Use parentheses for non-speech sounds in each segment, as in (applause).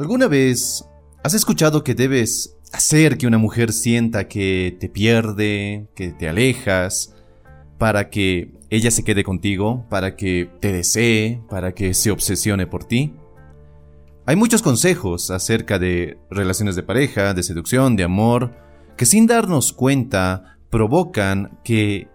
¿Alguna vez has escuchado que debes hacer que una mujer sienta que te pierde, que te alejas, para que ella se quede contigo, para que te desee, para que se obsesione por ti? Hay muchos consejos acerca de relaciones de pareja, de seducción, de amor, que sin darnos cuenta provocan que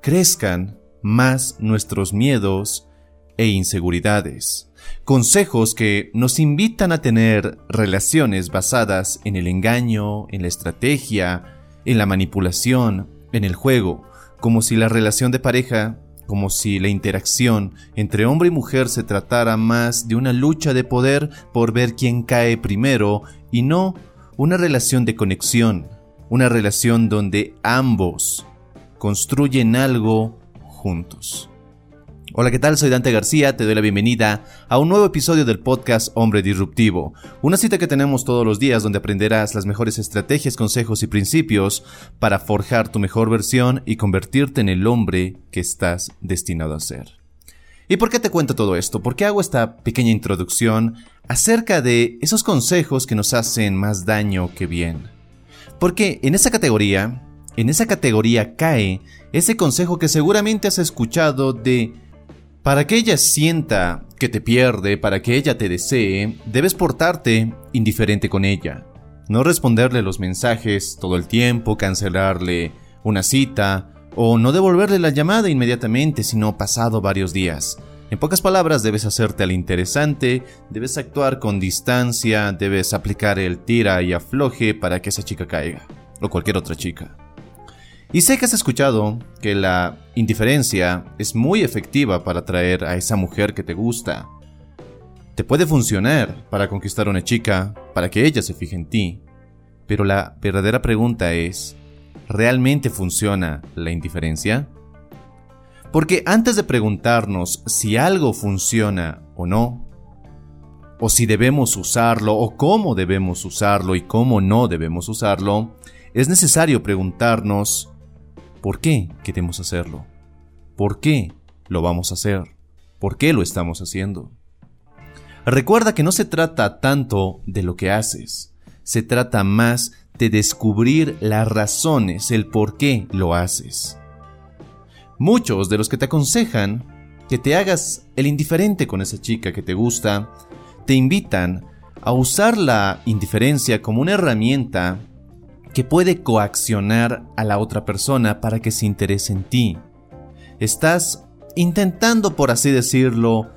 crezcan más nuestros miedos e inseguridades. Consejos que nos invitan a tener relaciones basadas en el engaño, en la estrategia, en la manipulación, en el juego, como si la relación de pareja, como si la interacción entre hombre y mujer se tratara más de una lucha de poder por ver quién cae primero y no una relación de conexión, una relación donde ambos construyen algo juntos. Hola, ¿qué tal? Soy Dante García, te doy la bienvenida a un nuevo episodio del podcast Hombre Disruptivo, una cita que tenemos todos los días donde aprenderás las mejores estrategias, consejos y principios para forjar tu mejor versión y convertirte en el hombre que estás destinado a ser. ¿Y por qué te cuento todo esto? ¿Por qué hago esta pequeña introducción acerca de esos consejos que nos hacen más daño que bien? Porque en esa categoría, en esa categoría cae ese consejo que seguramente has escuchado de para que ella sienta que te pierde, para que ella te desee, debes portarte indiferente con ella. No responderle los mensajes todo el tiempo, cancelarle una cita o no devolverle la llamada inmediatamente, sino pasado varios días. En pocas palabras, debes hacerte al interesante, debes actuar con distancia, debes aplicar el tira y afloje para que esa chica caiga, o cualquier otra chica. Y sé que has escuchado que la indiferencia es muy efectiva para atraer a esa mujer que te gusta. Te puede funcionar para conquistar a una chica, para que ella se fije en ti. Pero la verdadera pregunta es, ¿realmente funciona la indiferencia? Porque antes de preguntarnos si algo funciona o no, o si debemos usarlo, o cómo debemos usarlo y cómo no debemos usarlo, es necesario preguntarnos ¿Por qué queremos hacerlo? ¿Por qué lo vamos a hacer? ¿Por qué lo estamos haciendo? Recuerda que no se trata tanto de lo que haces, se trata más de descubrir las razones, el por qué lo haces. Muchos de los que te aconsejan que te hagas el indiferente con esa chica que te gusta, te invitan a usar la indiferencia como una herramienta que puede coaccionar a la otra persona para que se interese en ti. Estás intentando, por así decirlo,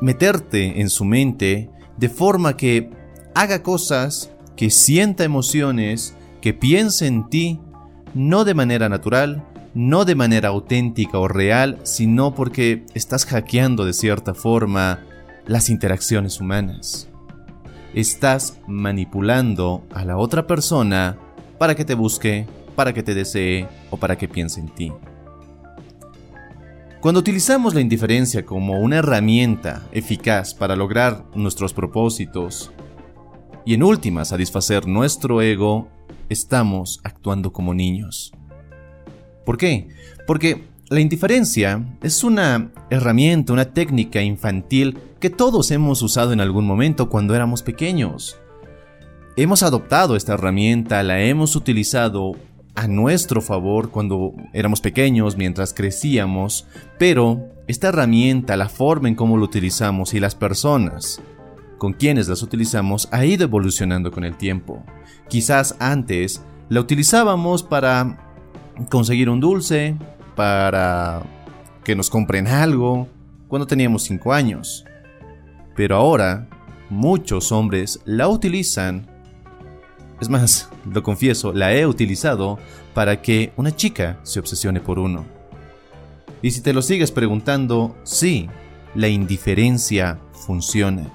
meterte en su mente de forma que haga cosas, que sienta emociones, que piense en ti, no de manera natural, no de manera auténtica o real, sino porque estás hackeando de cierta forma las interacciones humanas estás manipulando a la otra persona para que te busque, para que te desee o para que piense en ti. Cuando utilizamos la indiferencia como una herramienta eficaz para lograr nuestros propósitos y en última satisfacer nuestro ego, estamos actuando como niños. ¿Por qué? Porque la indiferencia es una herramienta, una técnica infantil que todos hemos usado en algún momento cuando éramos pequeños. Hemos adoptado esta herramienta, la hemos utilizado a nuestro favor cuando éramos pequeños, mientras crecíamos, pero esta herramienta, la forma en cómo lo utilizamos y las personas con quienes las utilizamos ha ido evolucionando con el tiempo. Quizás antes la utilizábamos para conseguir un dulce, para que nos compren algo cuando teníamos 5 años. Pero ahora, muchos hombres la utilizan, es más, (laughs) lo confieso, la he utilizado para que una chica se obsesione por uno. Y si te lo sigues preguntando, sí, la indiferencia funciona.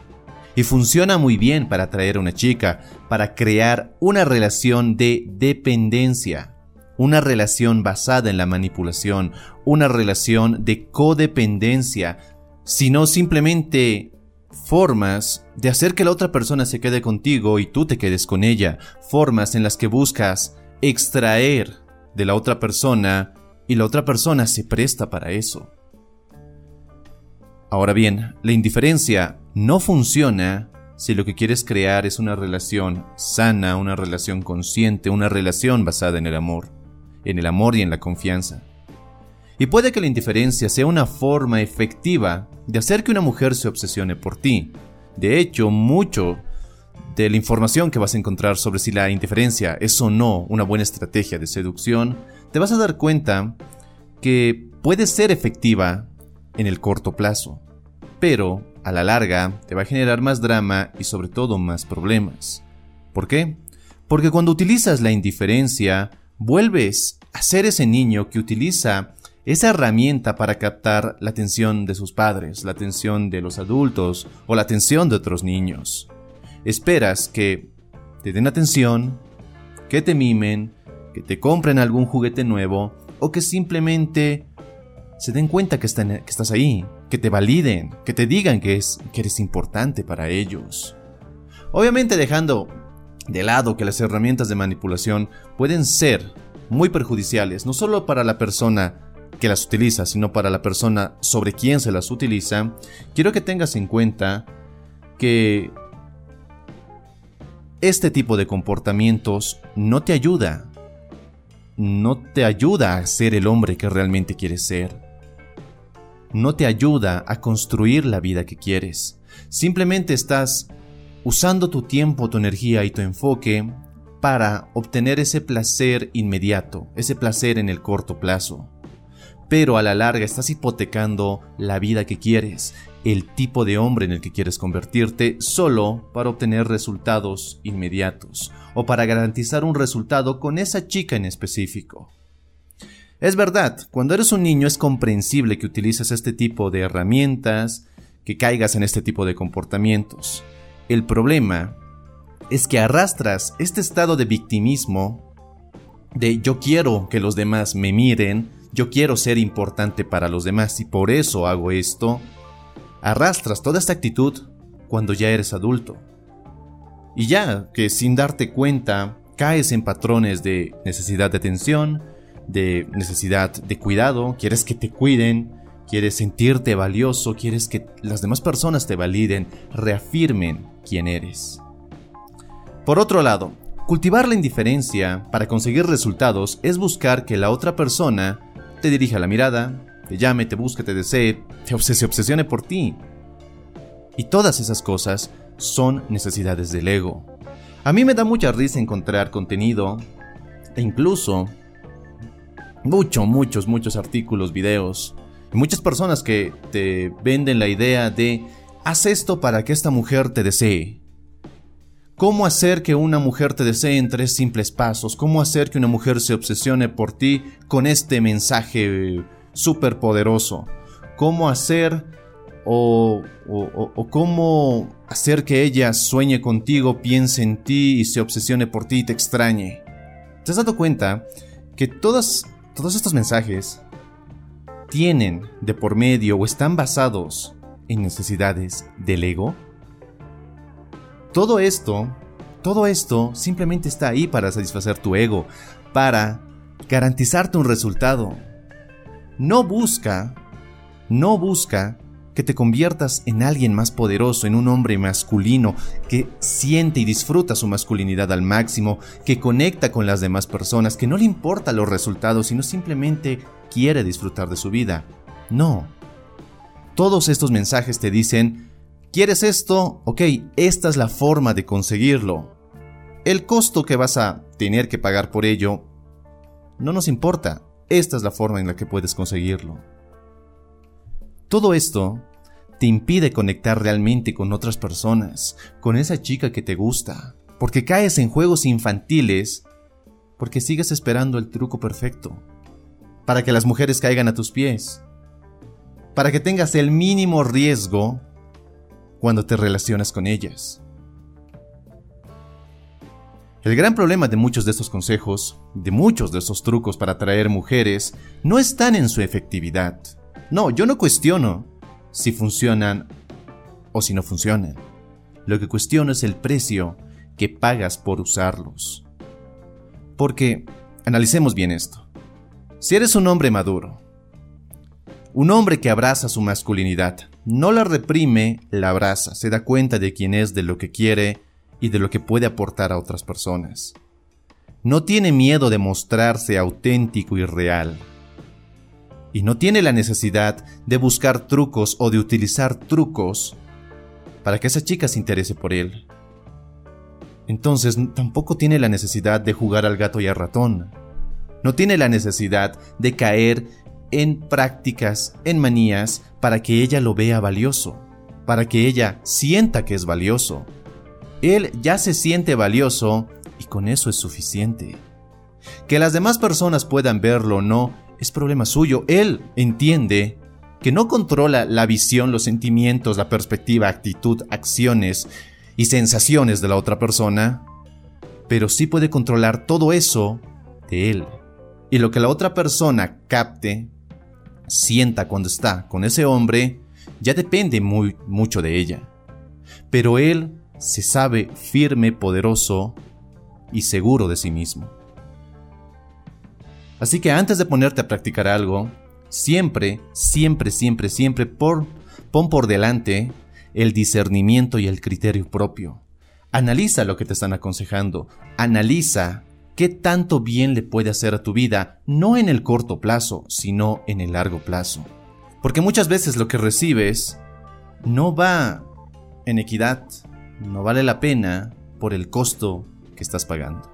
Y funciona muy bien para atraer a una chica, para crear una relación de dependencia una relación basada en la manipulación, una relación de codependencia, sino simplemente formas de hacer que la otra persona se quede contigo y tú te quedes con ella, formas en las que buscas extraer de la otra persona y la otra persona se presta para eso. Ahora bien, la indiferencia no funciona si lo que quieres crear es una relación sana, una relación consciente, una relación basada en el amor, en el amor y en la confianza. Y puede que la indiferencia sea una forma efectiva de hacer que una mujer se obsesione por ti. De hecho, mucho de la información que vas a encontrar sobre si la indiferencia es o no una buena estrategia de seducción, te vas a dar cuenta que puede ser efectiva en el corto plazo, pero a la larga te va a generar más drama y sobre todo más problemas. ¿Por qué? Porque cuando utilizas la indiferencia, vuelves a ser ese niño que utiliza esa herramienta para captar la atención de sus padres, la atención de los adultos o la atención de otros niños. Esperas que te den atención, que te mimen, que te compren algún juguete nuevo o que simplemente se den cuenta que, estás ahí, que te validen, que te digan que, que eres importante para ellos. Obviamente dejando de lado que las herramientas de manipulación pueden ser muy perjudiciales, no solo para la persona que las utiliza, sino para la persona sobre quien se las utiliza, quiero que tengas en cuenta que este tipo de comportamientos no te ayuda. No te ayuda a ser el hombre que realmente quieres ser. No te ayuda a construir la vida que quieres. Simplemente estás usando tu tiempo, tu energía y tu enfoque para obtener ese placer inmediato, ese placer en el corto plazo pero a la larga estás hipotecando la vida que quieres, el tipo de hombre en el que quieres convertirte solo para obtener resultados inmediatos o para garantizar un resultado con esa chica en específico. Es verdad, cuando eres un niño es comprensible que utilices este tipo de herramientas, que caigas en este tipo de comportamientos. El problema es que arrastras este estado de victimismo, de yo quiero que los demás me miren, yo quiero ser importante para los demás y por eso hago esto, arrastras toda esta actitud cuando ya eres adulto. Y ya que sin darte cuenta caes en patrones de necesidad de atención, de necesidad de cuidado, quieres que te cuiden, quieres sentirte valioso, quieres que las demás personas te validen, reafirmen quién eres. Por otro lado, cultivar la indiferencia para conseguir resultados es buscar que la otra persona te dirija la mirada, te llame, te busque, te desee, te se obsesione por ti. Y todas esas cosas son necesidades del ego. A mí me da mucha risa encontrar contenido e incluso muchos, muchos, muchos artículos, videos, muchas personas que te venden la idea de haz esto para que esta mujer te desee. ¿Cómo hacer que una mujer te desee en tres simples pasos? ¿Cómo hacer que una mujer se obsesione por ti con este mensaje súper poderoso? ¿Cómo hacer o, cómo hacer que ella sueñe contigo, piense en ti y se obsesione por ti y te extrañe? ¿Te has dado cuenta que todos estos mensajes tienen de por medio o están basados en necesidades del ego? Todo esto, todo esto simplemente está ahí para satisfacer tu ego, para garantizarte un resultado. No busca, no busca que te conviertas en alguien más poderoso, en un hombre masculino que siente y disfruta su masculinidad al máximo, que conecta con las demás personas, que no le importa los resultados, sino simplemente quiere disfrutar de su vida. No. Todos estos mensajes te dicen, ¿Quieres esto? Ok, esta es la forma de conseguirlo. El costo que vas a tener que pagar por ello no nos importa. Esta es la forma en la que puedes conseguirlo. Todo esto te impide conectar realmente con otras personas, con esa chica que te gusta, porque caes en juegos infantiles, porque sigues esperando el truco perfecto, para que las mujeres caigan a tus pies, para que tengas el mínimo riesgo cuando te relacionas con ellas. El gran problema de muchos de estos consejos, de muchos de estos trucos para atraer mujeres, no están en su efectividad. No, yo no cuestiono si funcionan o si no funcionan. Lo que cuestiono es el precio que pagas por usarlos. Porque, analicemos bien esto. Si eres un hombre maduro, un hombre que abraza su masculinidad, no la reprime, la abraza, se da cuenta de quién es, de lo que quiere y de lo que puede aportar a otras personas. No tiene miedo de mostrarse auténtico y real. Y no tiene la necesidad de buscar trucos o de utilizar trucos para que esa chica se interese por él. Entonces tampoco tiene la necesidad de jugar al gato y al ratón. No tiene la necesidad de caer en prácticas, en manías, para que ella lo vea valioso, para que ella sienta que es valioso. Él ya se siente valioso y con eso es suficiente. Que las demás personas puedan verlo o no es problema suyo. Él entiende que no controla la visión, los sentimientos, la perspectiva, actitud, acciones y sensaciones de la otra persona, pero sí puede controlar todo eso de él. Y lo que la otra persona capte, sienta cuando está con ese hombre, ya depende muy mucho de ella. Pero él se sabe firme, poderoso y seguro de sí mismo. Así que antes de ponerte a practicar algo, siempre, siempre, siempre, siempre por, pon por delante el discernimiento y el criterio propio. Analiza lo que te están aconsejando, analiza qué tanto bien le puede hacer a tu vida, no en el corto plazo, sino en el largo plazo. Porque muchas veces lo que recibes no va en equidad, no vale la pena por el costo que estás pagando.